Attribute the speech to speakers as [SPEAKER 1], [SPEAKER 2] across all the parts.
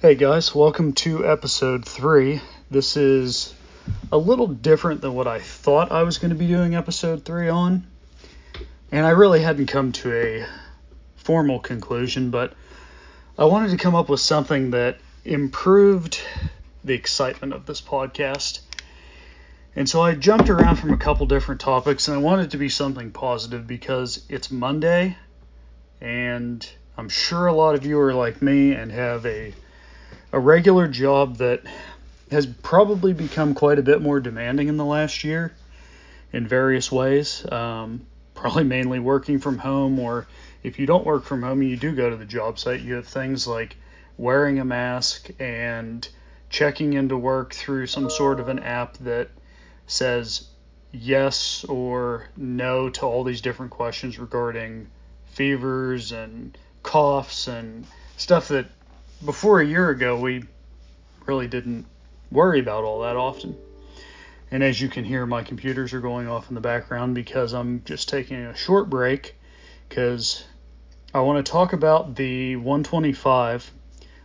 [SPEAKER 1] Hey guys, welcome to episode three. This is a little different than what I thought I was going to be doing episode three on. And I really hadn't come to a formal conclusion, but I wanted to come up with something that improved the excitement of this podcast. And so I jumped around from a couple different topics, and I wanted to be something positive because it's Monday, and I'm sure a lot of you are like me and have a a regular job that has probably become quite a bit more demanding in the last year in various ways. Um, probably mainly working from home, or if you don't work from home and you do go to the job site, you have things like wearing a mask and checking into work through some sort of an app that says yes or no to all these different questions regarding fevers and coughs and stuff that before a year ago, we really didn't worry about all that often. And as you can hear, my computers are going off in the background because I'm just taking a short break because I want to talk about the 125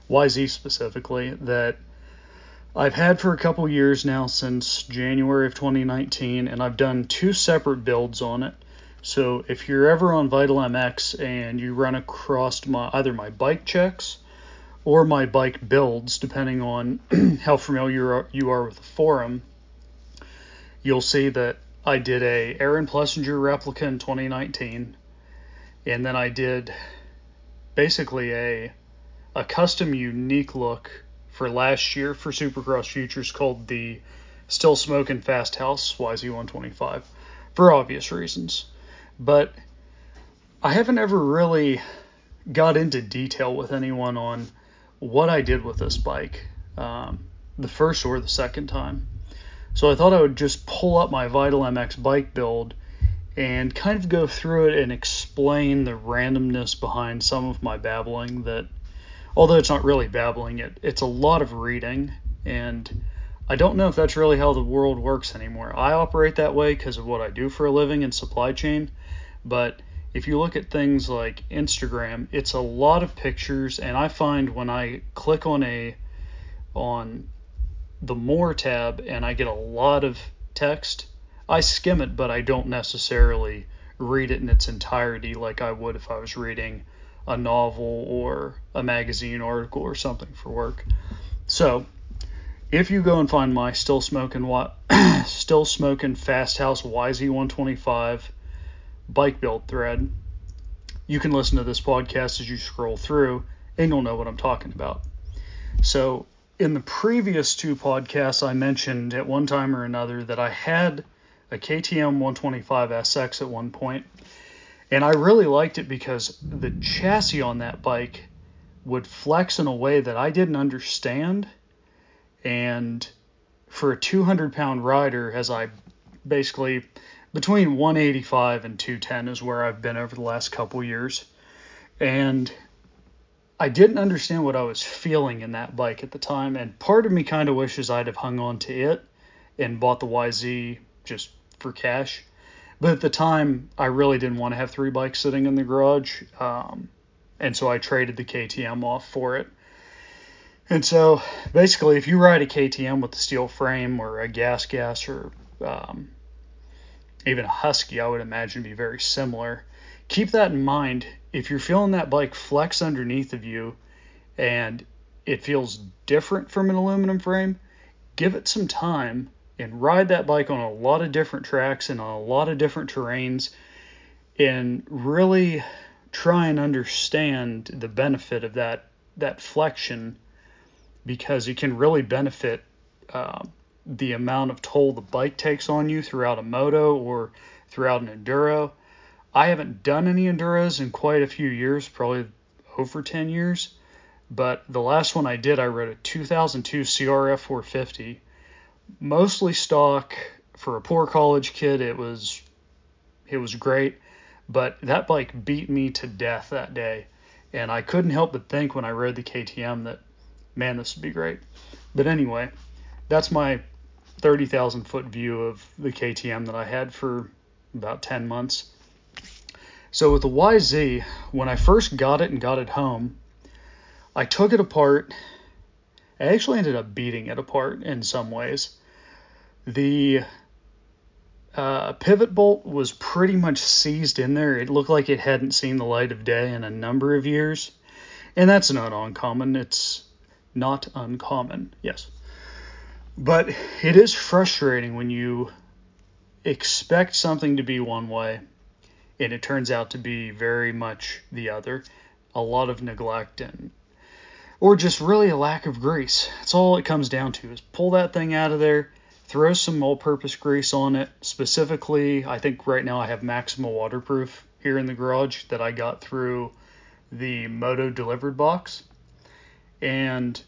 [SPEAKER 1] YZ specifically that I've had for a couple years now since January of 2019, and I've done two separate builds on it. So if you're ever on Vital MX and you run across my either my bike checks or my bike builds, depending on how familiar you are with the forum, you'll see that I did a Aaron Plessinger replica in 2019, and then I did basically a a custom unique look for last year for Supercross Futures called the Still Smoking Fast House YZ125 for obvious reasons. But I haven't ever really got into detail with anyone on what I did with this bike, um, the first or the second time. So I thought I would just pull up my Vital MX bike build and kind of go through it and explain the randomness behind some of my babbling that although it's not really babbling it it's a lot of reading and I don't know if that's really how the world works anymore. I operate that way because of what I do for a living in supply chain, but if you look at things like Instagram, it's a lot of pictures, and I find when I click on a on the more tab and I get a lot of text, I skim it, but I don't necessarily read it in its entirety like I would if I was reading a novel or a magazine article or something for work. So, if you go and find my still smoking still smoking fast house YZ125 bike build thread, you can listen to this podcast as you scroll through and you'll know what I'm talking about. So, in the previous two podcasts, I mentioned at one time or another that I had a KTM 125 SX at one point, and I really liked it because the chassis on that bike would flex in a way that I didn't understand. And for a 200 pound rider, as I basically between 185 and 210 is where I've been over the last couple years. And I didn't understand what I was feeling in that bike at the time, and part of me kind of wishes I'd have hung on to it and bought the YZ just for cash. But at the time, I really didn't want to have three bikes sitting in the garage, um, and so I traded the KTM off for it. And so basically, if you ride a KTM with a steel frame or a gas gas or um, even a Husky, I would imagine, be very similar. Keep that in mind. If you're feeling that bike flex underneath of you and it feels different from an aluminum frame, give it some time and ride that bike on a lot of different tracks and on a lot of different terrains and really try and understand the benefit of that that flexion because it can really benefit uh, the amount of toll the bike takes on you throughout a moto or throughout an enduro. I haven't done any enduros in quite a few years, probably over 10 years. But the last one I did, I rode a 2002 CRF 450, mostly stock for a poor college kid. It was it was great, but that bike beat me to death that day, and I couldn't help but think when I rode the KTM that, man, this would be great. But anyway, that's my 30,000 foot view of the KTM that I had for about 10 months. So with the YZ, when I first got it and got it home, I took it apart I actually ended up beating it apart in some ways. The uh, pivot bolt was pretty much seized in there. It looked like it hadn't seen the light of day in a number of years. And that's not uncommon. It's not uncommon, yes. But it is frustrating when you expect something to be one way and it turns out to be very much the other. A lot of neglect and or just really a lack of grease. That's all it comes down to is pull that thing out of there, throw some all-purpose grease on it. Specifically, I think right now I have Maxima waterproof here in the garage that I got through the Moto delivered box. And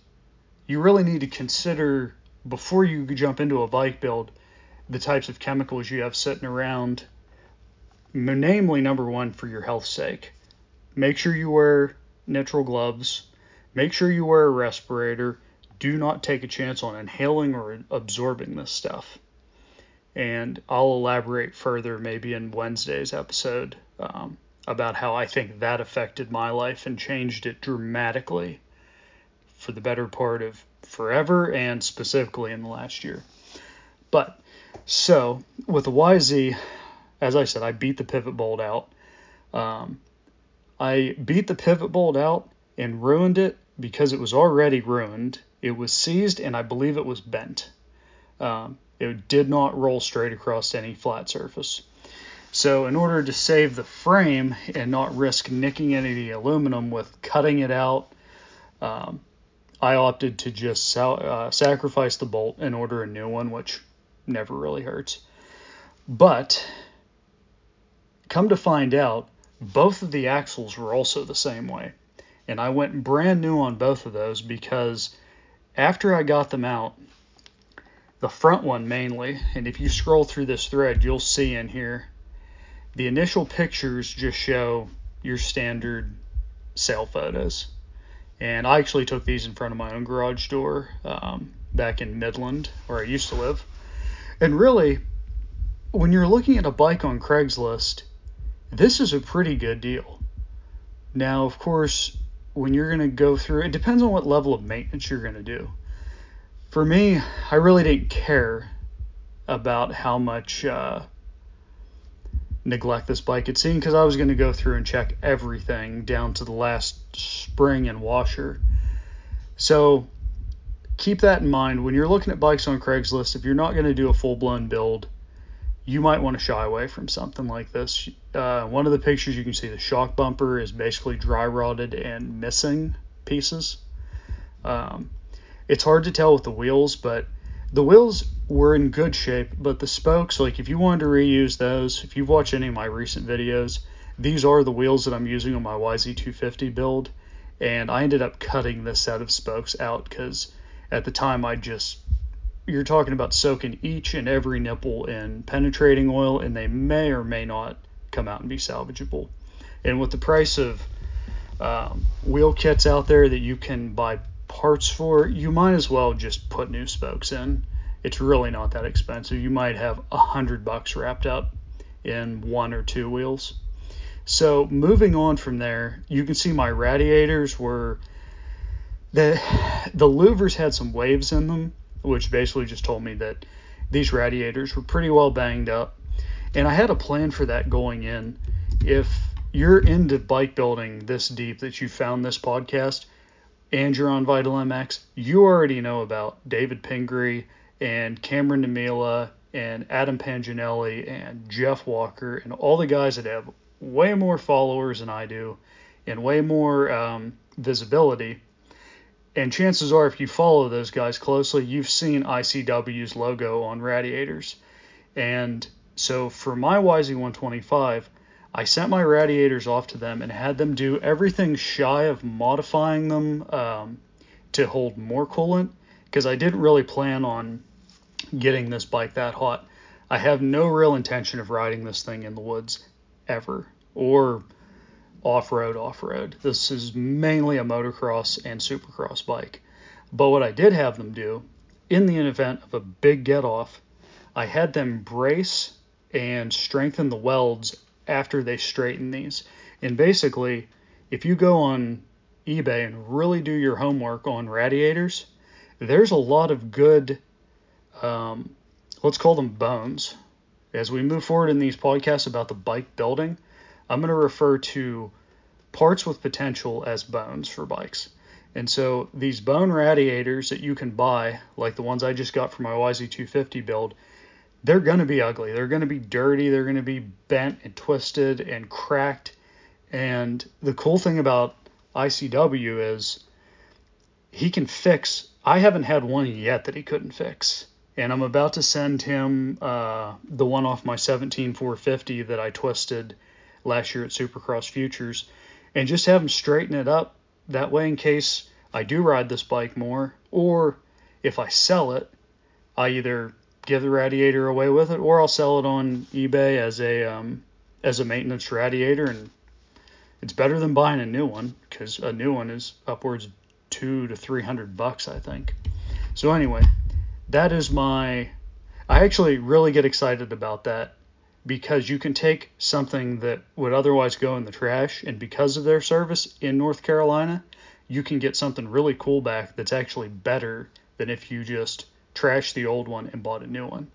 [SPEAKER 1] you really need to consider before you jump into a bike build the types of chemicals you have sitting around namely number one for your health sake. Make sure you wear nitrile gloves. Make sure you wear a respirator. Do not take a chance on inhaling or absorbing this stuff. And i'll elaborate further maybe in wednesday's episode um, about how i think that affected my life and changed it dramatically for the better part of forever and specifically in the last year but so with the YZ, as I said, I beat the pivot bolt out. Um, I beat the pivot bolt out and ruined it because it was already ruined. It was seized and I believe it was bent. Um, it did not roll straight across any flat surface. So, in order to save the frame and not risk nicking any of the aluminum with cutting it out, um, I opted to just uh, sacrifice the bolt and order a new one, which never really hurts. But come to find out, both of the axles were also the same way. And I went brand new on both of those because after I got them out, the front one mainly, and if you scroll through this thread, you'll see in here the initial pictures just show your standard sale photos. And I actually took these in front of my own garage door um, back in Midland, where I used to live. And really, when you're looking at a bike on Craigslist, this is a pretty good deal. Now, of course, when you're going to go through, it depends on what level of maintenance you're going to do. For me, I really didn't care about how much uh, neglect this bike had seen because I was going to go through and check everything down to the last spring and washer. So keep that in mind when you're looking at bikes on Craigslist. If you're not going to do a full blown build, you might want to shy away from something like this. Uh, one of the pictures you can see the shock bumper is basically dry rotted and missing pieces. Um, it's hard to tell with the wheels, but the wheels were in good shape, but the spokes, like if you wanted to reuse those, if you've watched any of my recent videos, these are the wheels that I'm using on my YZ250 build, and I ended up cutting this set of spokes out because at the time I just you're talking about soaking each and every nipple in penetrating oil and they may or may not come out and be salvageable. And with the price of um, wheel kits out there that you can buy parts for, you might as well just put new spokes in. It's really not that expensive. You might have a hundred bucks wrapped up in one or two wheels. So moving on from there, you can see my radiators were the the louvers had some waves in them, which basically just told me that these radiators were pretty well banged up. And I had a plan for that going in. If you're into bike building this deep that you found this podcast and you're on Vital MX, you already know about David Pingree and Cameron Nemila and Adam Panginelli and Jeff Walker and all the guys that have way more followers than I do and way more um, visibility and chances are, if you follow those guys closely, you've seen ICW's logo on radiators. And so for my YZ125, I sent my radiators off to them and had them do everything shy of modifying them um, to hold more coolant because I didn't really plan on getting this bike that hot. I have no real intention of riding this thing in the woods ever or off road, off road. This is mainly a motocross and supercross bike. But what I did have them do in the event of a big get off, I had them brace and strengthen the welds after they straighten these. And basically, if you go on eBay and really do your homework on radiators, there's a lot of good, um, let's call them bones. As we move forward in these podcasts about the bike building, I'm going to refer to parts with potential as bones for bikes. And so these bone radiators that you can buy, like the ones I just got for my YZ250 build, they're going to be ugly. They're going to be dirty. They're going to be bent and twisted and cracked. And the cool thing about ICW is he can fix. I haven't had one yet that he couldn't fix. And I'm about to send him uh, the one off my 17450 that I twisted last year at Supercross Futures and just have him straighten it up that way in case I do ride this bike more or if I sell it, I either give the radiator away with it or I'll sell it on eBay as a um, as a maintenance radiator and it's better than buying a new one because a new one is upwards two to three hundred bucks, I think. So anyway, that is my. I actually really get excited about that because you can take something that would otherwise go in the trash, and because of their service in North Carolina, you can get something really cool back that's actually better than if you just trashed the old one and bought a new one.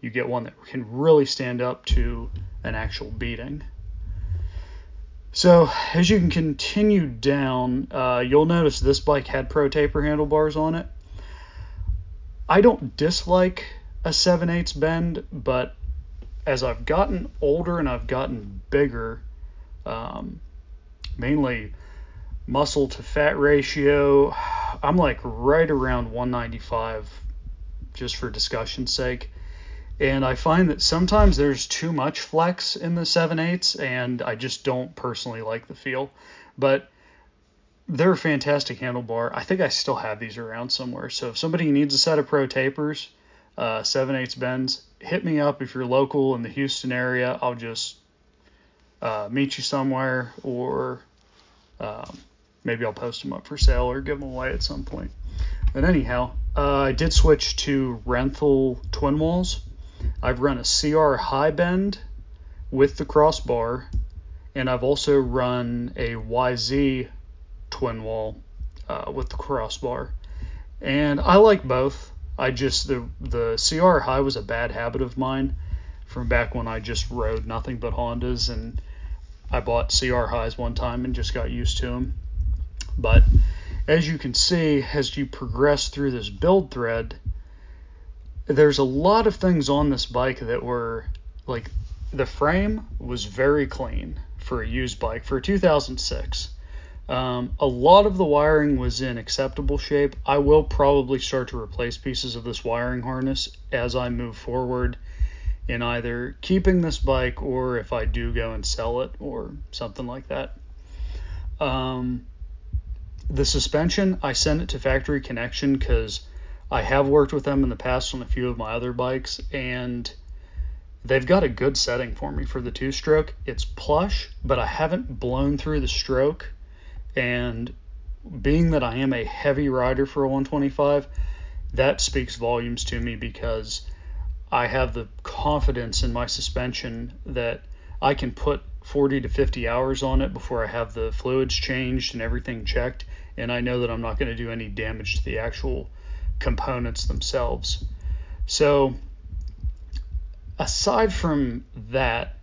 [SPEAKER 1] You get one that can really stand up to an actual beating. So as you can continue down, uh, you'll notice this bike had Pro Taper handlebars on it. I don't dislike a 7 8 bend, but as I've gotten older and I've gotten bigger, um, mainly muscle to fat ratio, I'm like right around 195 just for discussion's sake. And I find that sometimes there's too much flex in the 7 8s, and I just don't personally like the feel. But they're a fantastic handlebar. I think I still have these around somewhere. So if somebody needs a set of pro tapers, uh, 7 8 bends, hit me up if you're local in the Houston area. I'll just uh, meet you somewhere, or um, maybe I'll post them up for sale or give them away at some point. But anyhow, uh, I did switch to Renthal twin walls. I've run a CR high bend with the crossbar, and I've also run a YZ twin wall uh, with the crossbar. And I like both. I just the the CR high was a bad habit of mine from back when I just rode nothing but Hondas and I bought CR highs one time and just got used to them. But as you can see, as you progress through this build thread, there's a lot of things on this bike that were like the frame was very clean for a used bike for 2006. Um, a lot of the wiring was in acceptable shape. I will probably start to replace pieces of this wiring harness as I move forward in either keeping this bike or if I do go and sell it or something like that. Um, the suspension, I sent it to Factory Connection because I have worked with them in the past on a few of my other bikes, and they've got a good setting for me for the two stroke. It's plush, but I haven't blown through the stroke. And being that I am a heavy rider for a 125, that speaks volumes to me because I have the confidence in my suspension that I can put 40 to 50 hours on it before I have the fluids changed and everything checked and I know that I'm not going to do any damage to the actual components themselves. So, aside from that,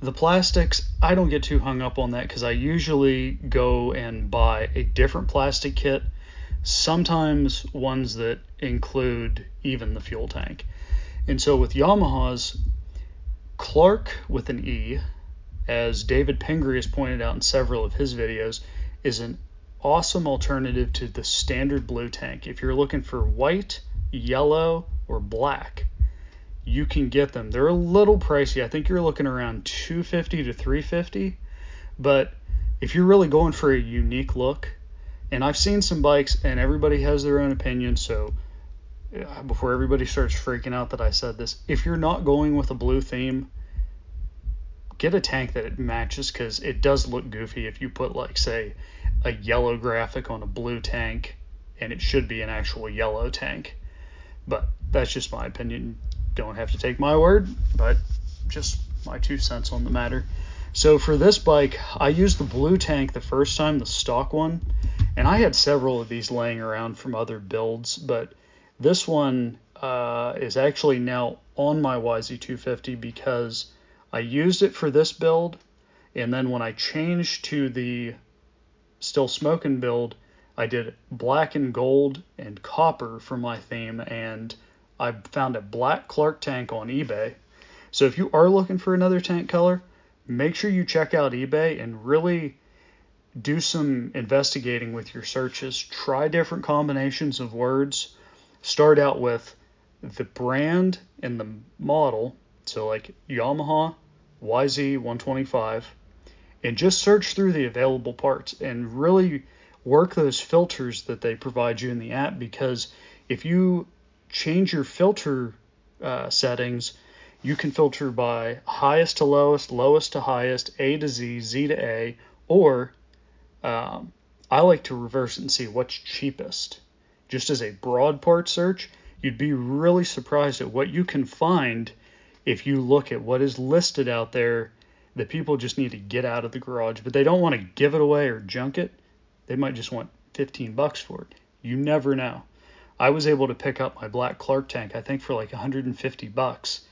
[SPEAKER 1] the plastics, I don't get too hung up on that because I usually go and buy a different plastic kit, sometimes ones that include even the fuel tank. And so with Yamaha's, Clarke with an E, as David Pingree has pointed out in several of his videos, is an awesome alternative to the standard blue tank. If you're looking for white, yellow, or black, you can get them. They're a little pricey. I think you're looking around 250 to 350, but if you're really going for a unique look, and I've seen some bikes and everybody has their own opinion, so uh, before everybody starts freaking out that I said this, if you're not going with a blue theme, get a tank that it matches because it does look goofy if you put like say a yellow graphic on a blue tank and it should be an actual yellow tank. But that's just my opinion. Don't have to take my word, but just my two cents on the matter. So for this bike, I used the blue tank the first time, the stock one, and I had several of these laying around from other builds, but this one uh, is actually now on my YZ250 because I used it for this build, and then when I changed to the still smoking build, I did black and gold and copper for my theme, and I found a black Clarke tank on eBay. So if you are looking for another tank color, make sure you check out eBay and really do some investigating with your searches. Try different combinations of words. Start out with the brand and the model, so like Yamaha YZ125, and just search through the available parts and really work those filters that they provide you in the app because if you change your filter uh, settings, you can filter by highest to lowest, lowest to highest, A to Z, Z to A, or um, I like to reverse it and see what's cheapest. Just as a broad part search, you'd be really surprised at what you can find if you look at what is listed out there that people just need to get out of the garage, but they don't want to give it away or junk it. They might just want 15 bucks for it. You never know. I was able to pick up my black Clarke tank, I think, for like 150 bucks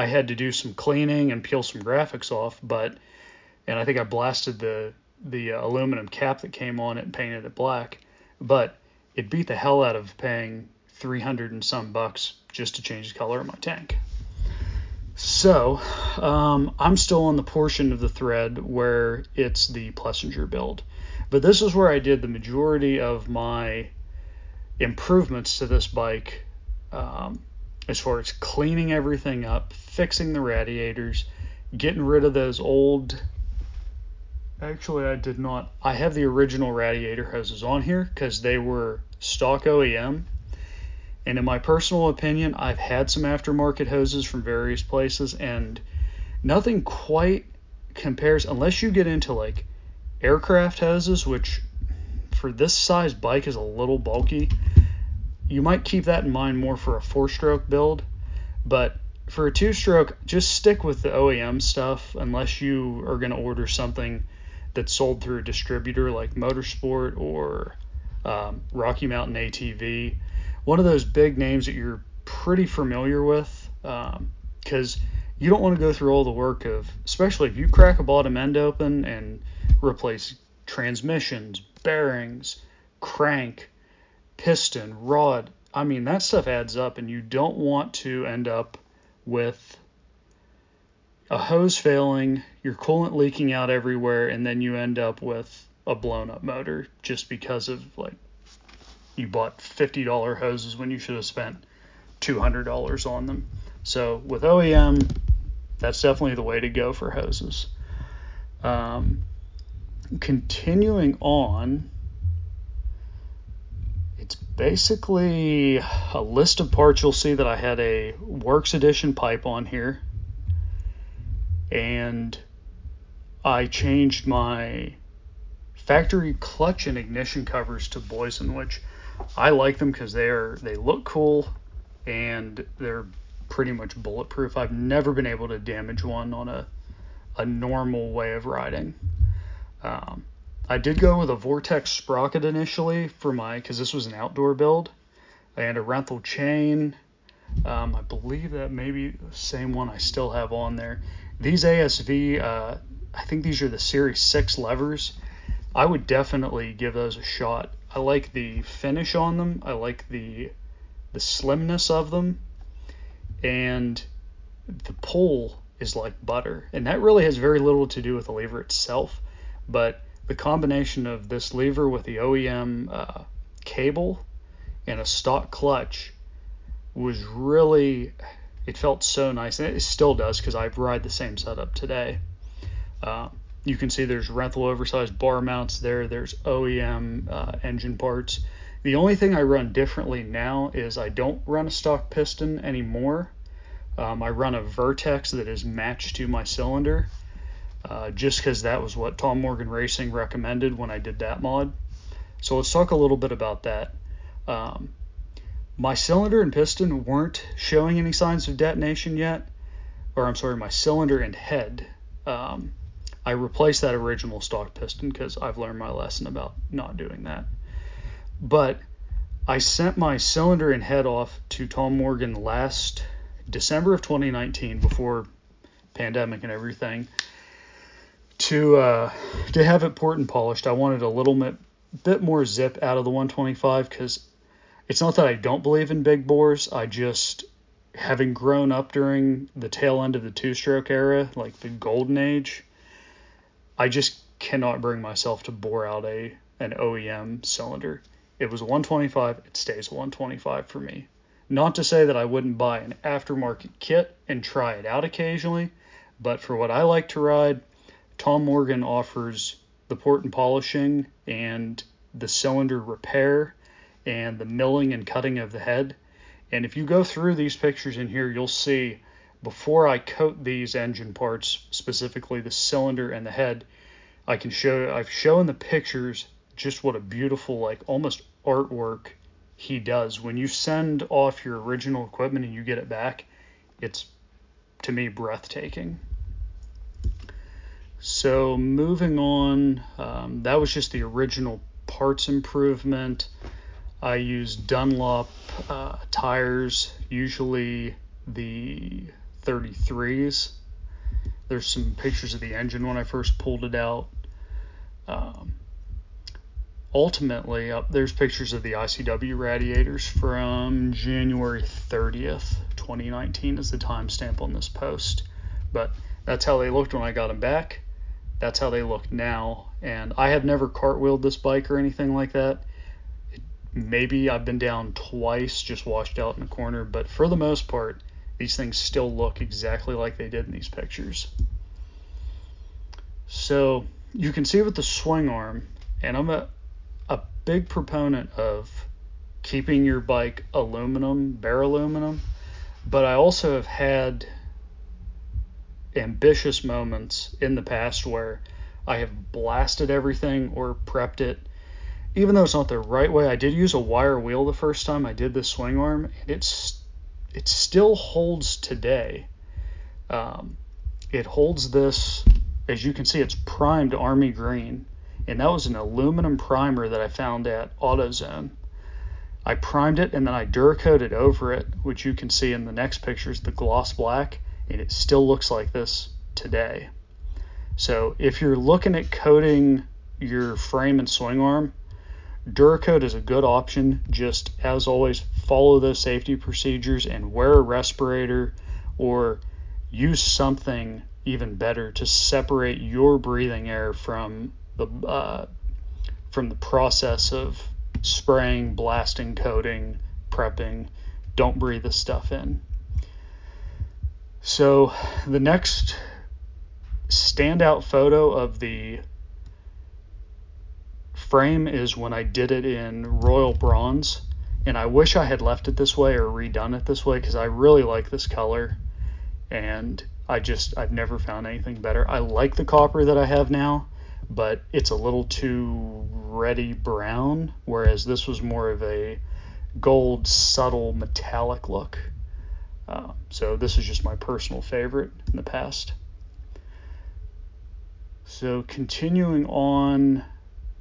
[SPEAKER 1] I had to do some cleaning and peel some graphics off, but and I think I blasted the the uh, aluminum cap that came on it and painted it black, but it beat the hell out of paying 300 and some bucks just to change the color of my tank. So um, I'm still on the portion of the thread where it's the Plessinger build, but this is where I did the majority of my improvements to this bike um, as far as cleaning everything up, fixing the radiators, getting rid of those old. Actually, I did not. I have the original radiator hoses on here because they were stock OEM. And in my personal opinion, I've had some aftermarket hoses from various places, and nothing quite compares unless you get into like aircraft hoses, which for this size bike is a little bulky. You might keep that in mind more for a four stroke build, but for a two stroke, just stick with the OEM stuff unless you are going to order something that's sold through a distributor like MotoSport or um, Rocky Mountain ATV. One of those big names that you're pretty familiar with because um, you don't want to go through all the work of, especially if you crack a bottom end open and replace transmissions, bearings, crank, piston, rod. I mean, that stuff adds up, and you don't want to end up with a hose failing, your coolant leaking out everywhere, and then you end up with a blown up motor just because of like you bought $50 hoses when you should have spent $200 on them. So with OEM, that's definitely the way to go for hoses. Um, continuing on, it's basically a list of parts. You'll see that I had a Works Edition pipe on here. And I changed my factory clutch and ignition covers to Boyesen, which I like them because they are they look cool and they're pretty much bulletproof. I've never been able to damage one on a a normal way of riding. Um, I did go with a Vortex sprocket initially for my, because this was an outdoor build. Had a Renthal chain. Um, I believe that maybe the same one I still have on there. These ASV, uh, I think these are the Series 6 levers. I would definitely give those a shot. I like the finish on them. I like the the slimness of them, and the pull is like butter. And that really has very little to do with the lever itself, but the combination of this lever with the OEM uh, cable and a stock clutch was really it felt so nice and it still does because I ride the same setup today. Uh, you can see there's Renthal oversized bar mounts there. There's OEM uh, engine parts. The only thing I run differently now is I don't run a stock piston anymore. Um, I run a Vertex that is matched to my cylinder uh, just because that was what Tom Morgan Racing recommended when I did that mod. So let's talk a little bit about that. Um, my cylinder and piston weren't showing any signs of detonation yet, or I'm sorry, my cylinder and head. Um, I replaced that original stock piston because I've learned my lesson about not doing that. But I sent my cylinder and head off to Tom Morgan last December of 2019 before pandemic and everything to uh, to have it port and polished. I wanted a little bit bit more zip out of the 125 because it's not that I don't believe in big bores. I just having grown up during the tail end of the two stroke era, like the golden age, I just cannot bring myself to bore out a an OEM cylinder. It was 125, it stays 125 for me. Not to say that I wouldn't buy an aftermarket kit and try it out occasionally, but for what I like to ride, Tom Morgan offers the port and polishing and the cylinder repair and the milling and cutting of the head. And if you go through these pictures in here, you'll see before I coat these engine parts, specifically the cylinder and the head, I can show I've shown the pictures just what a beautiful like almost artwork he does. When you send off your original equipment and you get it back, it's to me breathtaking. So moving on, um, that was just the original parts improvement. I use Dunlop uh, tires, usually the 33s. There's some pictures of the engine when I first pulled it out. Um, ultimately, up there's pictures of the ICW radiators from January 30th, 2019 is the timestamp on this post. But that's how they looked when I got them back. That's how they look now. And I have never cartwheeled this bike or anything like that. maybe I've been down twice, just washed out in a corner, but for the most part, these things still look exactly like they did in these pictures. So you can see with the swing arm, and I'm a, a big proponent of keeping your bike aluminum, bare aluminum, but I also have had ambitious moments in the past where I have blasted everything or prepped it. Even though it's not the right way, I did use a wire wheel the first time I did the swing arm, and it's it still holds today. Um, it holds this, as you can see, it's primed army green, and that was an aluminum primer that I found at AutoZone. I primed it and then I Duracoated over it, which you can see in the next pictures, the gloss black and it still looks like this today. So if you're looking at coating your frame and swing arm, Duracoat is a good option. Just as always, follow those safety procedures and wear a respirator or use something even better to separate your breathing air from the uh, from the process of spraying, blasting, coating, prepping. Don't breathe the stuff in. So the next standout photo of the frame is when I did it in royal bronze. And I wish I had left it this way or redone it this way because I really like this color. And I just, I've never found anything better. I like the copper that I have now, but it's a little too reddy brown, whereas this was more of a gold, subtle, metallic look. Uh, so this is just my personal favorite in the past. So continuing on,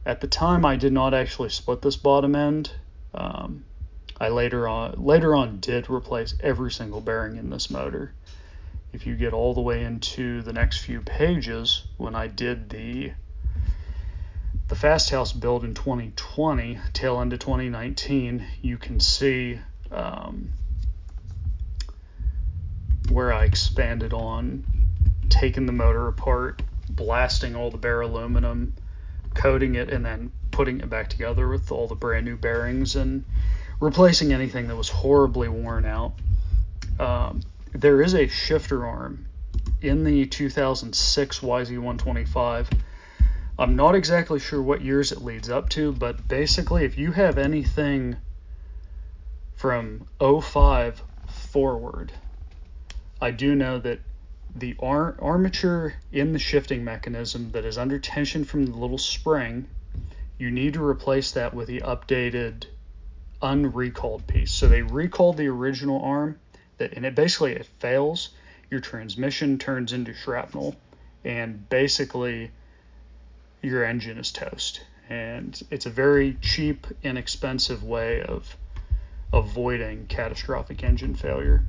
[SPEAKER 1] at the time I did not actually split this bottom end. Um, I later on later on did replace every single bearing in this motor. If you get all the way into the next few pages, when I did the the Fast House build in 2020, tail end of 2019, you can see um, where I expanded on taking the motor apart, blasting all the bare aluminum, coating it, and then putting it back together with all the brand new bearings and replacing anything that was horribly worn out. Um, there is a shifter arm in the 2006 YZ125. I'm not exactly sure what years it leads up to, but basically, if you have anything from 05 forward, I do know that the ar- armature in the shifting mechanism that is under tension from the little spring, you need to replace that with the updated unrecalled piece. So they recalled the original arm that and it basically it fails, your transmission turns into shrapnel and basically your engine is toast. And it's a very cheap, inexpensive way of avoiding catastrophic engine failure.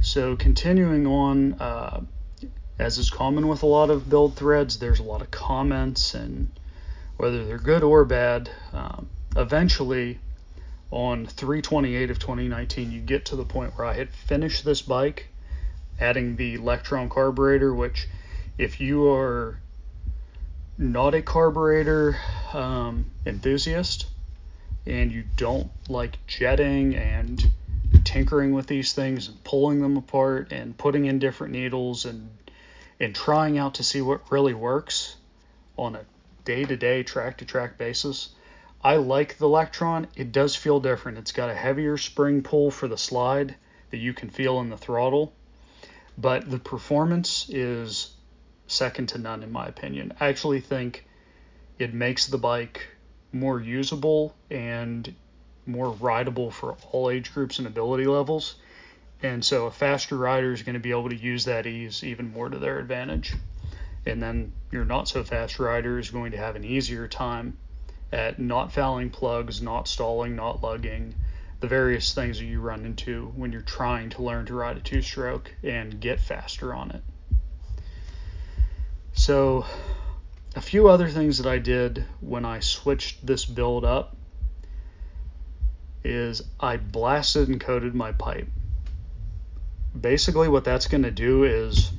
[SPEAKER 1] So, continuing on, uh, as is common with a lot of build threads, there's a lot of comments, and whether they're good or bad, um, eventually on 328 of 2019, you get to the point where I had finished this bike, adding the Lectron carburetor, which, if you are not a carburetor um, enthusiast and you don't like jetting and tinkering with these things and pulling them apart and putting in different needles and and trying out to see what really works on a day-to-day track-to-track basis I like the Lectron. It does feel different. It's got a heavier spring pull for the slide that you can feel in the throttle, but the performance is second to none in my opinion. I actually think it makes the bike more usable and more rideable for all age groups and ability levels. And so a faster rider is going to be able to use that ease even more to their advantage. And then your not so fast rider is going to have an easier time at not fouling plugs, not stalling, not lugging, the various things that you run into when you're trying to learn to ride a two stroke and get faster on it. So, a few other things that I did when I switched this build up is I blasted and coated my pipe. Basically, what that's going to do is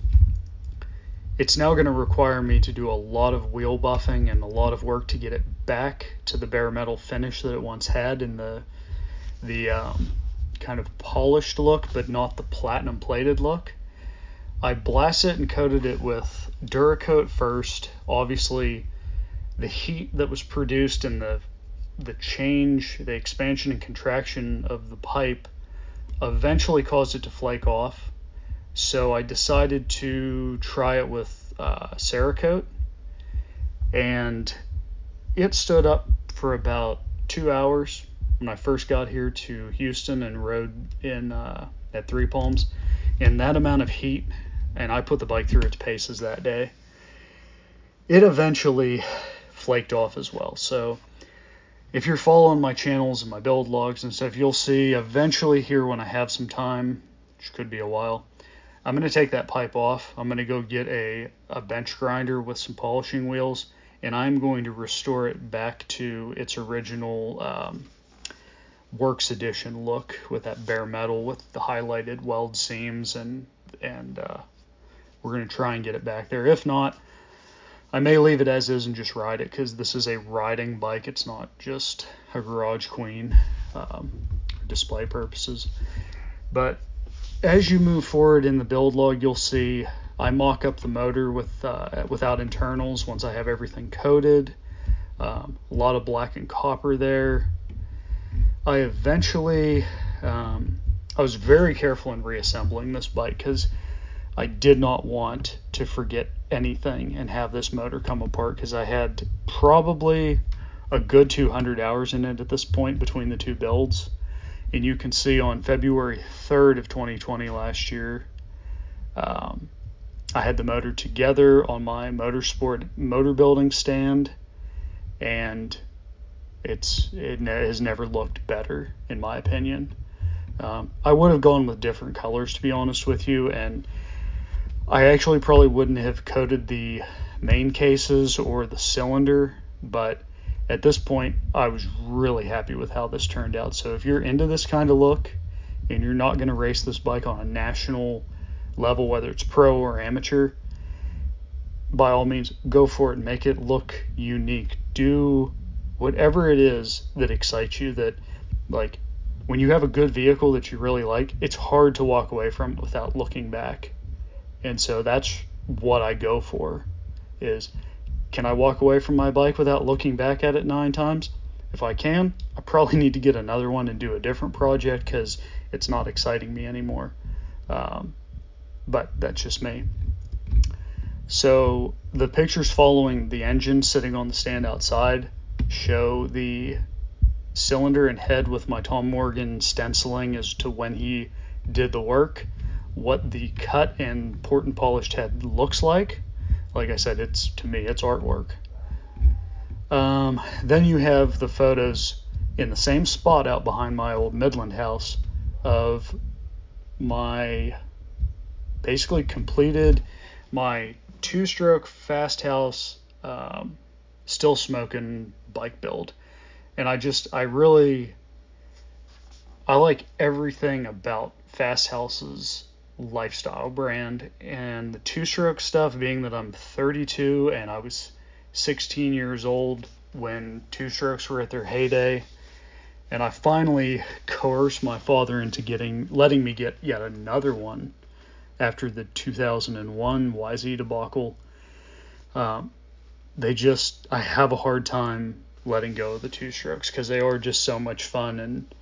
[SPEAKER 1] it's now going to require me to do a lot of wheel buffing and a lot of work to get it back to the bare metal finish that it once had in the the um, kind of polished look, but not the platinum plated look. I blasted it and coated it with Duracoat first. Obviously, the heat that was produced and the the change, the expansion and contraction of the pipe eventually caused it to flake off. So I decided to try it with uh, Cerakote, and it stood up for about two hours when I first got here to Houston and rode in uh, at Three Palms. In that amount of heat, and I put the bike through its paces that day, it eventually flaked off as well. So if you're following my channels and my build logs and stuff, you'll see eventually here when I have some time, which could be a while, I'm going to take that pipe off. I'm going to go get a, a bench grinder with some polishing wheels, and I'm going to restore it back to its original um, Works Edition look with that bare metal with the highlighted weld seams, and and uh, we're going to try and get it back there. If not, I may leave it as is and just ride it because this is a riding bike. It's not just a garage queen um, display purposes. But as you move forward in the build log, you'll see I mock up the motor with uh, without internals once I have everything coated. Um, a lot of black and copper there. I eventually, um, I was very careful in reassembling this bike because I did not want to forget anything and have this motor come apart because I had probably a good 200 hours in it at this point between the two builds and you can see on February 3rd of 2020 last year, um, I had the motor together on my motorsport motor building stand, and it's it has never looked better in my opinion. Um, I would have gone with different colors to be honest with you, and I actually probably wouldn't have coated the main cases or the cylinder, but at this point, I was really happy with how this turned out. So if you're into this kind of look and you're not going to race this bike on a national level, whether it's pro or amateur, by all means, go for it and make it look unique. Do whatever it is that excites you that like when you have a good vehicle that you really like, it's hard to walk away from without looking back. And so that's what I go for is can I walk away from my bike without looking back at it nine times? If I can, I probably need to get another one and do a different project because it's not exciting me anymore. Um, but that's just me. So the pictures following the engine sitting on the stand outside show the cylinder and head with my Tom Morgan stenciling as to when he did the work. what the cut and port and polished head looks like. Like I said, it's to me, it's artwork. Um, then you have the photos in the same spot out behind my old Midland house of my basically completed my two stroke fast house um, still smoking bike build and i just i really i like everything about fast house's lifestyle brand and the two stroke stuff being that i'm 32 and i was 16 years old when two strokes were at their heyday and I finally coerced my father into getting letting me get yet another one after the 2001 YZ debacle. Um, they just I have a hard time letting go of the two strokes because they are just so much fun and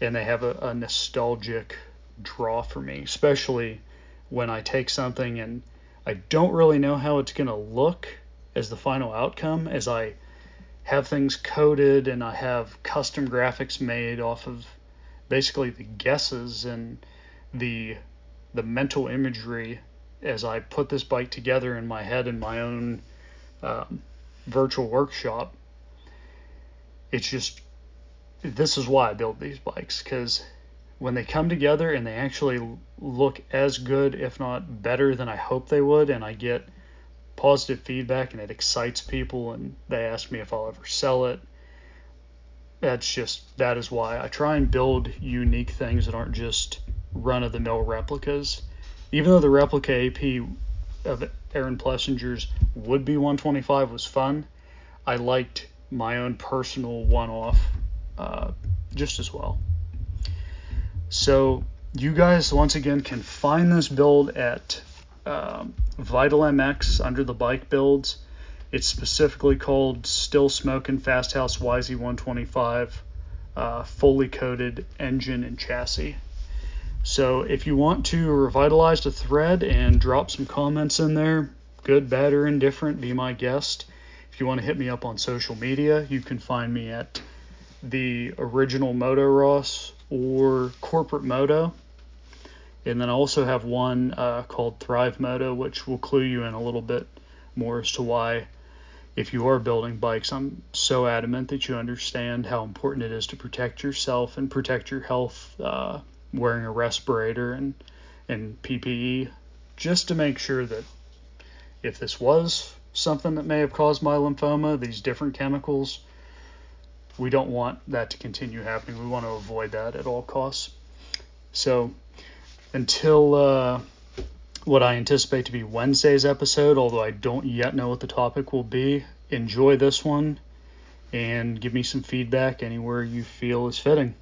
[SPEAKER 1] and they have a, a nostalgic draw for me, especially when I take something and I don't really know how it's gonna look as the final outcome as I have things coded and I have custom graphics made off of basically the guesses and the the mental imagery as I put this bike together in my head in my own um, virtual workshop. It's just this is why I build these bikes because when they come together and they actually look as good, if not better, than I hope they would, and I get positive feedback and it excites people and they ask me if I'll ever sell it. That's just that is why I try and build unique things that aren't just run of the mill replicas. Even though the replica AP of Aaron Plessinger's would be 125 was fun, I liked my own personal one off uh, just as well. So you guys once again can find this build at um, Vital MX under the bike builds. It's specifically called Still Smoking Fasthouse YZ125 uh, fully coated engine and chassis. So if you want to revitalize the thread and drop some comments in there, good, bad, or indifferent, be my guest. If you want to hit me up on social media, you can find me at the original Moto Ross or Corporate Moto. And then I also have one uh, called Thrive Moto, which will clue you in a little bit more as to why, if you are building bikes, I'm so adamant that you understand how important it is to protect yourself and protect your health, uh, wearing a respirator and, and PPE, just to make sure that if this was something that may have caused my lymphoma, these different chemicals, we don't want that to continue happening. We want to avoid that at all costs. So, until uh, what I anticipate to be Wednesday's episode, although I don't yet know what the topic will be. Enjoy this one and give me some feedback anywhere you feel is fitting.